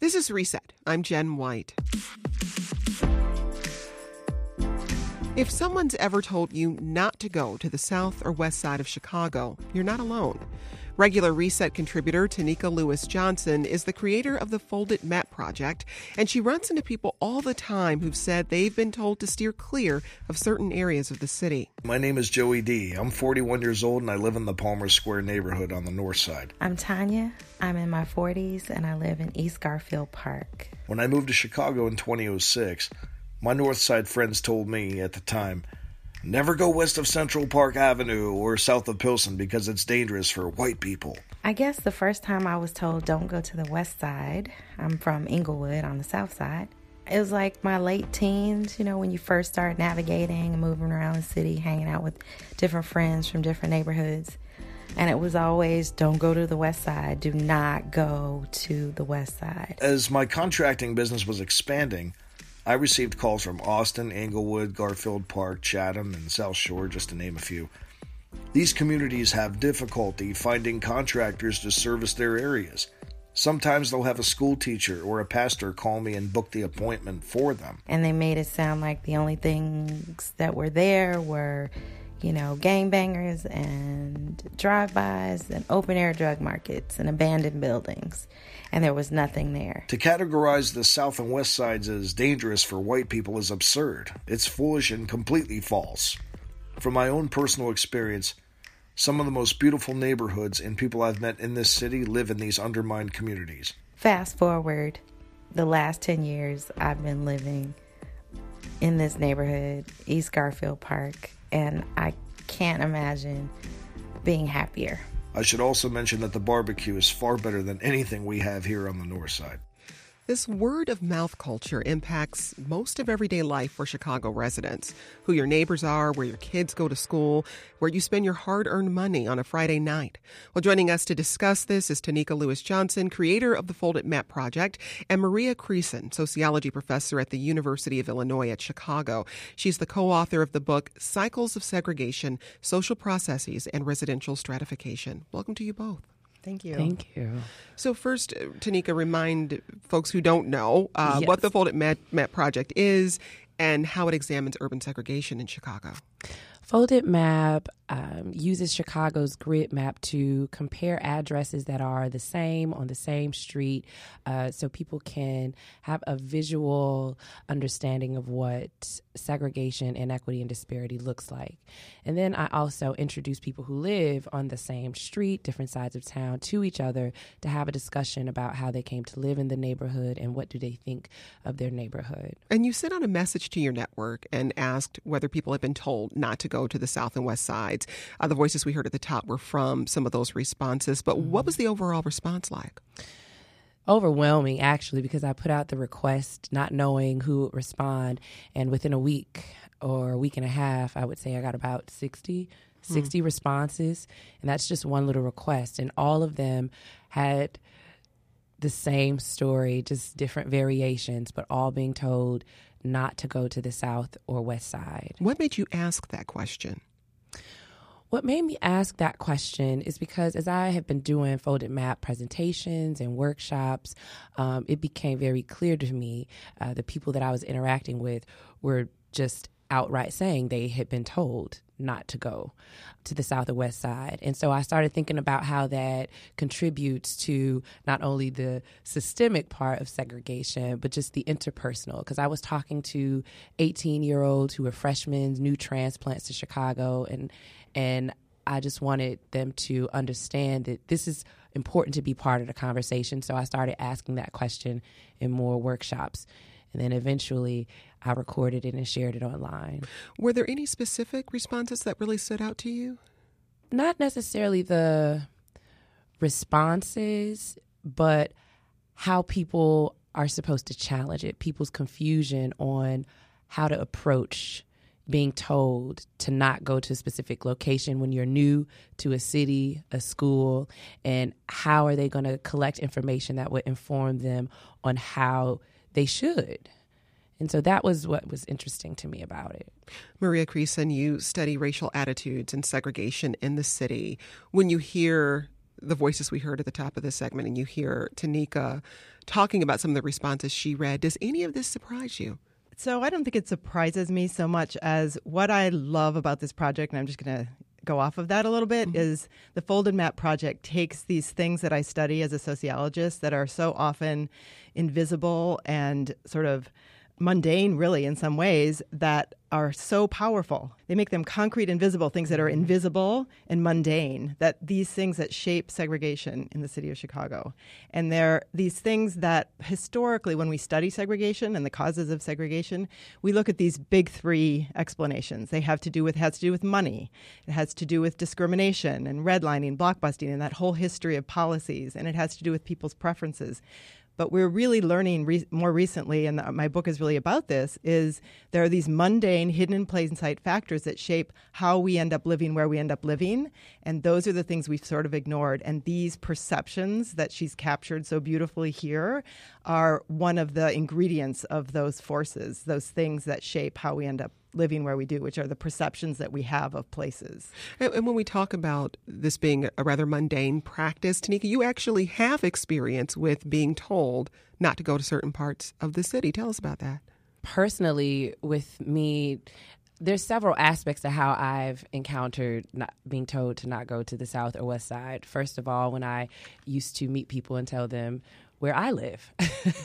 This is Reset. I'm Jen White. If someone's ever told you not to go to the south or west side of Chicago, you're not alone. Regular Reset contributor Tonika Lewis Johnson is the creator of the Folded Map Project, and she runs into people all the time who've said they've been told to steer clear of certain areas of the city. My name is Joey D. I'm 41 years old and I live in the Palmer Square neighborhood on the north side. I'm Tanya. I'm in my 40s and I live in East Garfield Park. When I moved to Chicago in 2006, my north side friends told me at the time, Never go west of Central Park Avenue or south of Pilsen because it's dangerous for white people. I guess the first time I was told don't go to the west side, I'm from Englewood on the south side. It was like my late teens, you know, when you first start navigating and moving around the city, hanging out with different friends from different neighborhoods. And it was always don't go to the west side, do not go to the west side. As my contracting business was expanding, I received calls from Austin, Englewood, Garfield Park, Chatham, and South Shore, just to name a few. These communities have difficulty finding contractors to service their areas. Sometimes they'll have a school teacher or a pastor call me and book the appointment for them. And they made it sound like the only things that were there were, you know, gangbangers and drive-bys and open-air drug markets and abandoned buildings and there was nothing there. To categorize the South and West sides as dangerous for white people is absurd. It's foolish and completely false. From my own personal experience, some of the most beautiful neighborhoods and people I've met in this city live in these undermined communities. Fast forward the last 10 years, I've been living in this neighborhood, East Garfield Park, and I can't imagine being happier. I should also mention that the barbecue is far better than anything we have here on the north side. This word of mouth culture impacts most of everyday life for Chicago residents who your neighbors are, where your kids go to school, where you spend your hard earned money on a Friday night. Well, joining us to discuss this is Tonika Lewis Johnson, creator of the Folded Map Project, and Maria Krysan, sociology professor at the University of Illinois at Chicago. She's the co author of the book Cycles of Segregation Social Processes and Residential Stratification. Welcome to you both. Thank you. Thank you. So first, uh, Tonika, remind folks who don't know uh, Yes. what the Folded Map, Map Project is and how it examines urban segregation in Chicago. Folded Map um, uses Chicago's grid map to compare addresses that are the same on the same street uh, so people can have a visual understanding of what segregation, inequity, and disparity looks like. And then I also introduce people who live on the same street, different sides of town, to each other to have a discussion about how they came to live in the neighborhood and what do they think of their neighborhood. And you sent out a message to your network and asked whether people have been told not to go to the south and west sides. Uh, the voices we heard at the top were from some of those responses, but what was the overall response like? overwhelming actually because I put out the request not knowing who would respond and within a week or a week and a half I would say I got about 60 60 responses and that's just one little request and all of them had the same story just different variations but all being told not to go to the south or west side. What made you ask that question? What made me ask that question is because as I have been doing folded map presentations and workshops, um, it became very clear to me uh, the people that I was interacting with were just outright saying they had been told not to go to the south or west side. And so I started thinking about how that contributes to not only the systemic part of segregation, but just the interpersonal. Because I was talking to 18 year olds who were freshmen, new transplants to Chicago, and and I just wanted them to understand that this is important to be part of the conversation. So I started asking that question in more workshops. And then eventually I recorded it and shared it online. Were there any specific responses that really stood out to you? Not necessarily the responses, but how people are supposed to challenge it, people's confusion on how to approach being told to not go to a specific location when you're new to a city, a school, and how are they going to collect information that would inform them on how they should. And so that was what was interesting to me about it. Maria Krysan, you study racial attitudes and segregation in the city. When you hear the voices we heard at the top of this segment and you hear Tonika talking about some of the responses she read, does any of this surprise you? So I don't think it surprises me so much as what I love about this project, and I'm just going to go off of that a little bit, mm-hmm. is the Folded Map Project takes these things that I study as a sociologist that are so often invisible and sort of mundane, really, in some ways, that are so powerful. They make them concrete and visible, things that are mm-hmm. invisible and mundane, that these things that shape segregation in the city of Chicago. And they're these things that historically, when we study segregation and the causes of segregation, we look at these big three explanations. They have to do with, has to do with money, it has to do with discrimination and redlining, blockbusting, and that whole history of policies, and it has to do with people's preferences. But we're really learning re- more recently, and my book is really about this, is there are these mundane, hidden in plain sight factors that shape how we end up living where we end up living. And those are the things we've sort of ignored. And these perceptions that she's captured so beautifully here are one of the ingredients of those forces, those things that shape how we end up living where we do, which are the perceptions that we have of places. And, and when we talk about this being a rather mundane practice, Tonika, you actually have experience with being told not to go to certain parts of the city. Tell us about that. Personally, with me, there's several aspects to how I've encountered not being told to not go to the south or west side. First of all, when I used to meet people and tell them where I live.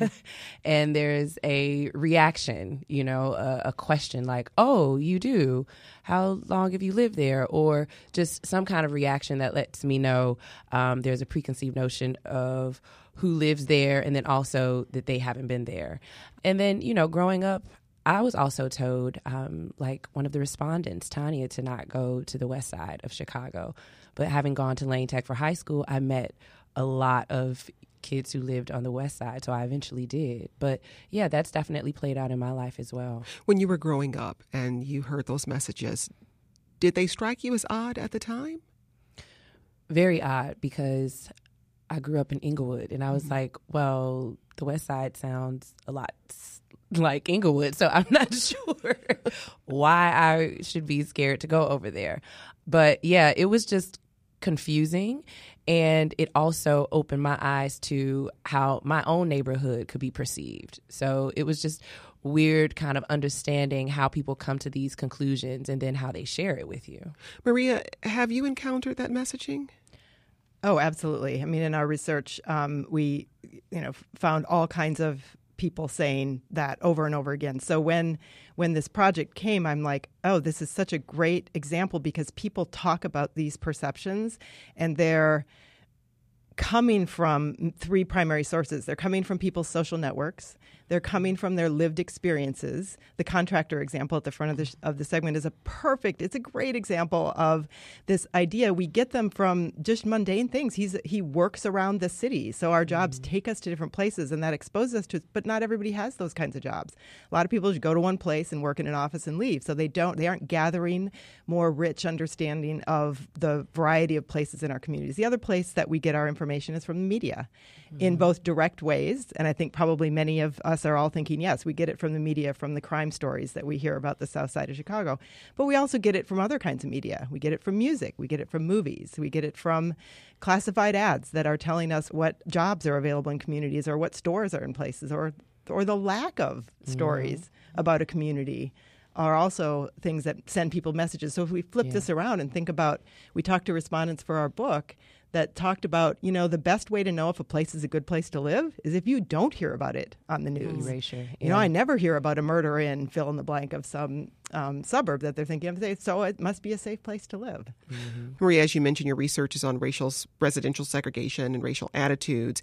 and there's a reaction, you know, a, a, question like, oh, you do? How long have you lived there? Or just some kind of reaction that lets me know um, there's a preconceived notion of who lives there and then also that they haven't been there. And then, you know, growing up, I was also told, um, like one of the respondents, Tanya, to not go to the west side of Chicago. But having gone to Lane Tech for high school, I met a lot of kids who lived on the west side, so I eventually did. But yeah, that's definitely played out in my life as well. When you were growing up and you heard those messages, did they strike you as odd at the time? Very odd because I grew up in Englewood and I was mm-hmm. like, well, the west side sounds a lot like Englewood so I'm not sure why I should be scared to go over there. But yeah, it was just confusing and it also opened my eyes to how my own neighborhood could be perceived. So it was just weird kind of understanding how people come to these conclusions and then how they share it with you. Maria, have you encountered that messaging? Oh, absolutely. I mean, in our research, um, we, you know, found all kinds of people saying that over and over again. So when when this project came, I'm like, oh, this is such a great example because people talk about these perceptions and they're coming from three primary sources. They're coming from people's social networks. They're coming from their lived experiences. The contractor example at the front of the, of the segment is a perfect, it's a great example of this idea. We get them from just mundane things. He's, he works around the city. So our jobs mm-hmm. take us to different places and that exposes us to, but not everybody has those kinds of jobs. A lot of people just go to one place and work in an office and leave. So they don't, they aren't gathering more rich understanding of the variety of places in our communities. The other place that we get our information is from the media mm-hmm. in both direct ways. And I think probably many of us us are all thinking, yes, we get it from the media, from the crime stories that we hear about the South Side of Chicago. But we also get it from other kinds of media. We get it from music. We get it from movies. We get it from classified ads that are telling us what jobs are available in communities or what stores are in places or or the lack of stories mm-hmm. about a community are also things that send people messages. So if we flip Yeah. this around and think about, we talk to respondents for our book that talked about, you know, the best way to know if a place is a good place to live is if you don't hear about it on the news. Erasure. You know. I never hear about a murder in fill in the blank of some um, suburb that they're thinking of. So it must be a safe place to live. Maria, as you mentioned, your research is on racial residential segregation and racial attitudes.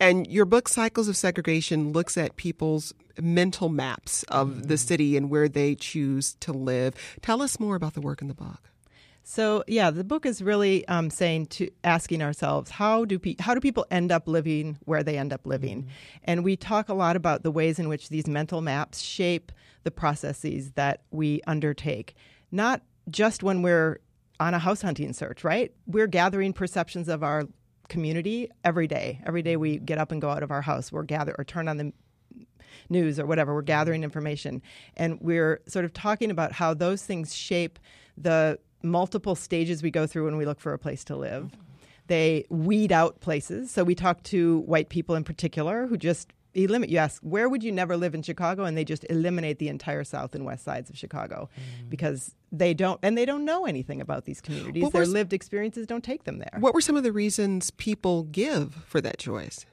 And your book, Cycles of Segregation, looks at people's mental maps of the city and where they choose to live. Tell us more about the work in the book. So yeah, the book is really um, saying to asking ourselves how do pe- how do people end up living where they end up living, and we talk a lot about the ways in which these mental maps shape the processes that we undertake, not just when we're on a house hunting search, right? We're gathering perceptions of our community every day. Every day we get up and go out of our house, we're gather or turn on the news or whatever. We're gathering information, and we're sort of talking about how those things shape the multiple stages we go through when we look for a place to live. They weed out places. So we talk to white people in particular who just eliminate. You ask, where would you never live in Chicago? And they just eliminate the entire south and west sides of Chicago mm. because they don't, and they don't know anything about these communities. What Their was- lived experiences don't take them there. What were some of the reasons people give for that choice?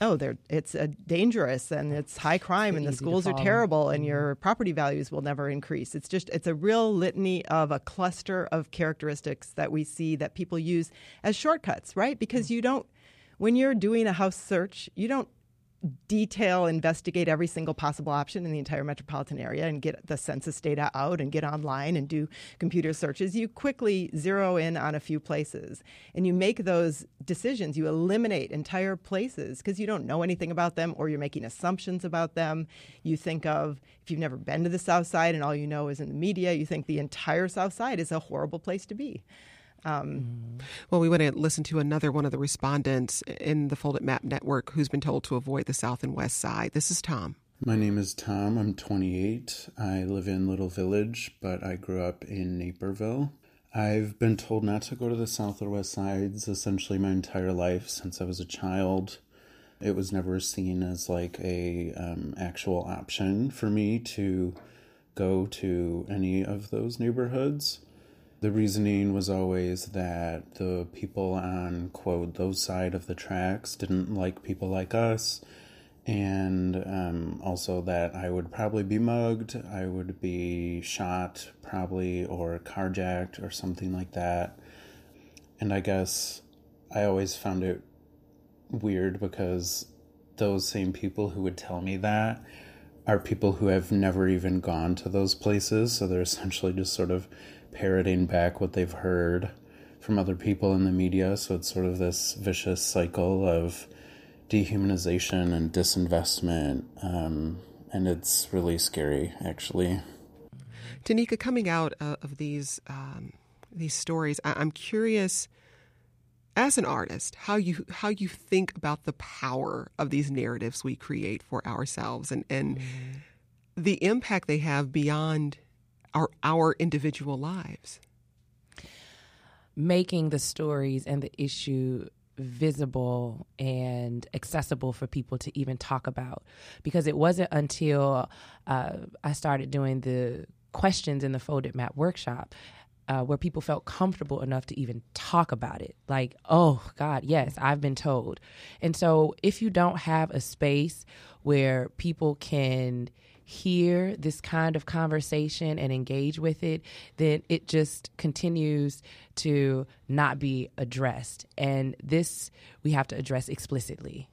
Oh, they're it's uh, dangerous and it's high crime and the schools are terrible and your property values will never increase. It's just it's a real litany of a cluster of characteristics that we see that people use as shortcuts, right? Because you don't when you're doing a house search, you don't detail investigate every single possible option in the entire metropolitan area and get the census data out and get online and do computer searches you quickly zero in on a few places. And you make those decisions. You eliminate entire places because you don't know anything about them or you're making assumptions about them. You think of if you've never been to the south side and all you know is in the media you think the entire south side is a horrible place to be Well, we want to listen to another one of the respondents in the Folded Map Network who's been told to avoid the south and west side. This is Tom. My name is Tom. I'm 28. I live in Little Village, but I grew up in Naperville. I've been told not to go to the south or west sides essentially my entire life since I was a child. It was never seen as like a um, actual option for me to go to any of those neighborhoods. The reasoning was always that the people on quote those side of the tracks didn't like people like us and um, also that I would probably be mugged, I would be shot, probably, or carjacked, or something like that. And I guess I always found it weird because those same people who would tell me that are people who have never even gone to those places, so they're essentially just sort of parroting back what they've heard from other people in the media. So it's sort of this vicious cycle of dehumanization and disinvestment, um, and it's really scary, actually. Tonika, coming out of these um, these stories, I- I'm curious, as an artist, how you how you think about the power of these narratives we create for ourselves, and and the impact they have beyond our our individual lives. making the stories and the issue visible and accessible for people to even talk about. Because it wasn't until uh, i started doing the questions in the folded map workshop uh, where people felt comfortable enough to even talk about it. Like oh god yes i've been told. And so if you don't have a space where people can hear this kind of conversation and engage with it, then it just continues to not be addressed. And this we have to address explicitly.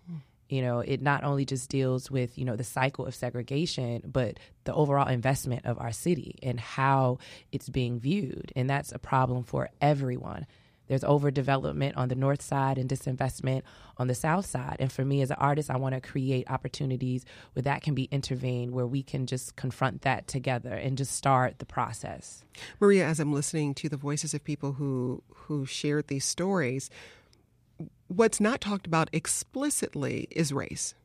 You know, it not only just deals with, you know, the cycle of segregation, but the overall investment of our city and how it's being viewed. And that's a problem for everyone. There's overdevelopment on the north side and disinvestment on the south side. And for me as an artist, I want to create opportunities where that can be intervened, where we can just confront that together and just start the process. Maria, as I'm listening to the voices of people who who shared these stories, what's not talked about explicitly is race.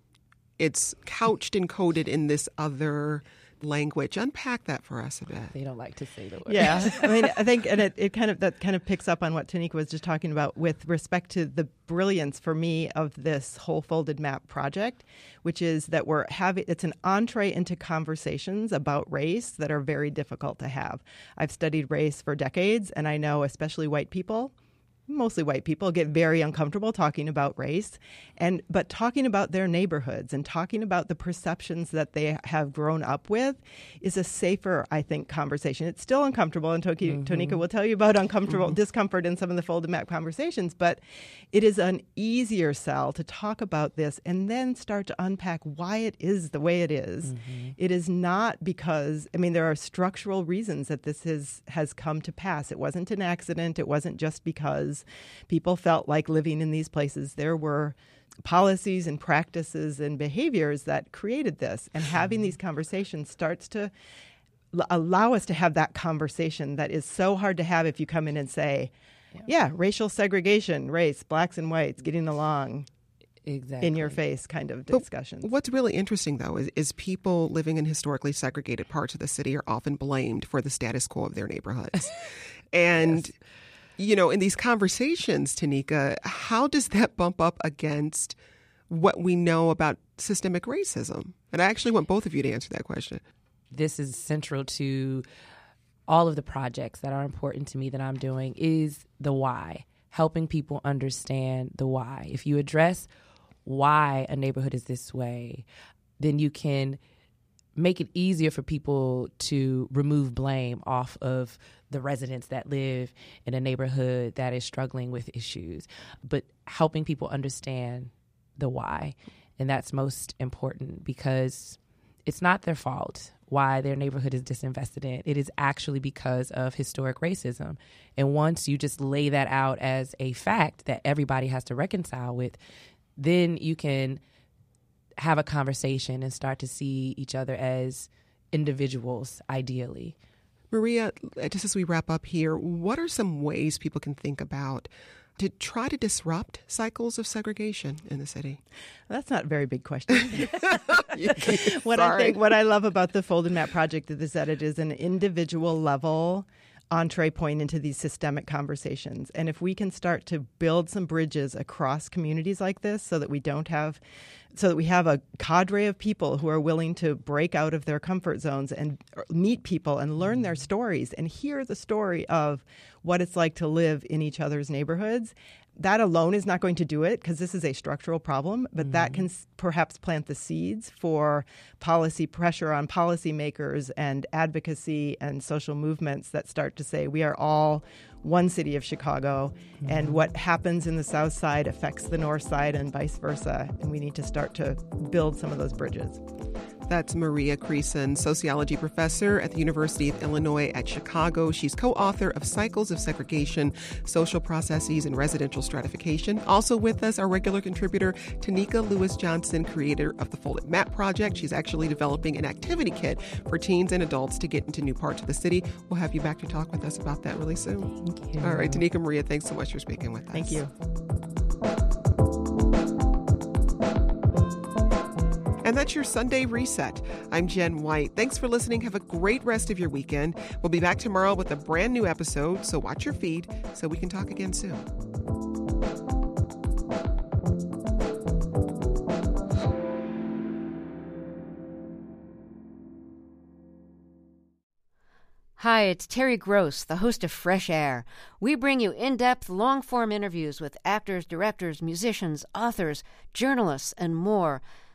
It's couched and coded in this other language. Unpack that for us a bit. They don't like to say the word. Yeah, I mean, I think, and it, it kind of that kind of picks up on what Tonika was just talking about with respect to the brilliance for me of this whole folded map project, which is that we're having it's an entree into conversations about race that are very difficult to have. I've studied race for decades, and I know especially white people mostly white people get very uncomfortable talking about race and but talking about their neighborhoods and talking about the perceptions that they have grown up with is a safer i think conversation it's still uncomfortable and Toki, mm-hmm. tonika will tell you about uncomfortable mm-hmm. discomfort in some of the folded map conversations but it is an easier sell to talk about this and then start to unpack why it is the way it is. Mm-hmm. It is not because i mean there are structural reasons that this is, has come to pass it wasn't an accident it wasn't just because because people felt like living in these places. There were policies and practices and behaviors that created this. And having these conversations starts to allow us to have that conversation that is so hard to have if you come in and say, yeah, yeah racial segregation, race, blacks and whites getting along. Exactly. in your face kind of discussions. But what's really interesting, though, is, is people living in historically segregated parts of the city are often blamed for the status quo of their neighborhoods. and yes you know, in these conversations, Tonika, how does that bump up against what we know about systemic racism? And I actually want both of you to answer that question. This is central to all of the projects that are important to me that I'm doing is the why, helping people understand the why. If you address why a neighborhood is this way, then you can make it easier for people to remove blame off of the residents that live in a neighborhood that is struggling with issues, but helping people understand the why. And that's most important because it's not their fault why their neighborhood is disinvested in. It is actually because of historic racism. And once you just lay that out as a fact that everybody has to reconcile with, then you can have a conversation and start to see each other as individuals, ideally. Maria, just as we wrap up here, what are some ways people can think about to try to disrupt cycles of segregation in the city? That's not a very big question. what I think, what I love about the Folded Map project is that it is an individual level entree point into these systemic conversations. And if we can start to build some bridges across communities like this so that we don't have so that we have a cadre of people who are willing to break out of their comfort zones and meet people and learn their mm. stories and hear the story of what it's like to live in each other's neighborhoods that alone is not going to do it because this is a structural problem, but mm-hmm. that can s- perhaps plant the seeds for policy pressure on policymakers and advocacy and social movements that start to say we are all one city of Chicago, mm-hmm. and what happens in the south side affects the north side and vice versa, and we need to start to build some of those bridges. That's Maria Krysan, sociology professor at the University of Illinois at Chicago. She's co author of Cycles of Segregation Social Processes and Residential Stratification. Also with us, our regular contributor, Tonika Lewis Johnson, creator of the Folded Map Project. She's actually developing an activity kit for teens and adults to get into new parts of the city. We'll have you back to talk with us about that really soon. Thank you. All right, Tonika Maria, thanks so much for speaking with us. Thank you. And that's your Sunday reset. I'm Jen White. Thanks for listening. Have a great rest of your weekend. We'll be back tomorrow with a brand new episode, so watch your feed so we can talk again soon. Hi, it's Terry Gross, the host of Fresh Air. We bring you in depth, long form interviews with actors, directors, musicians, authors, journalists, and more.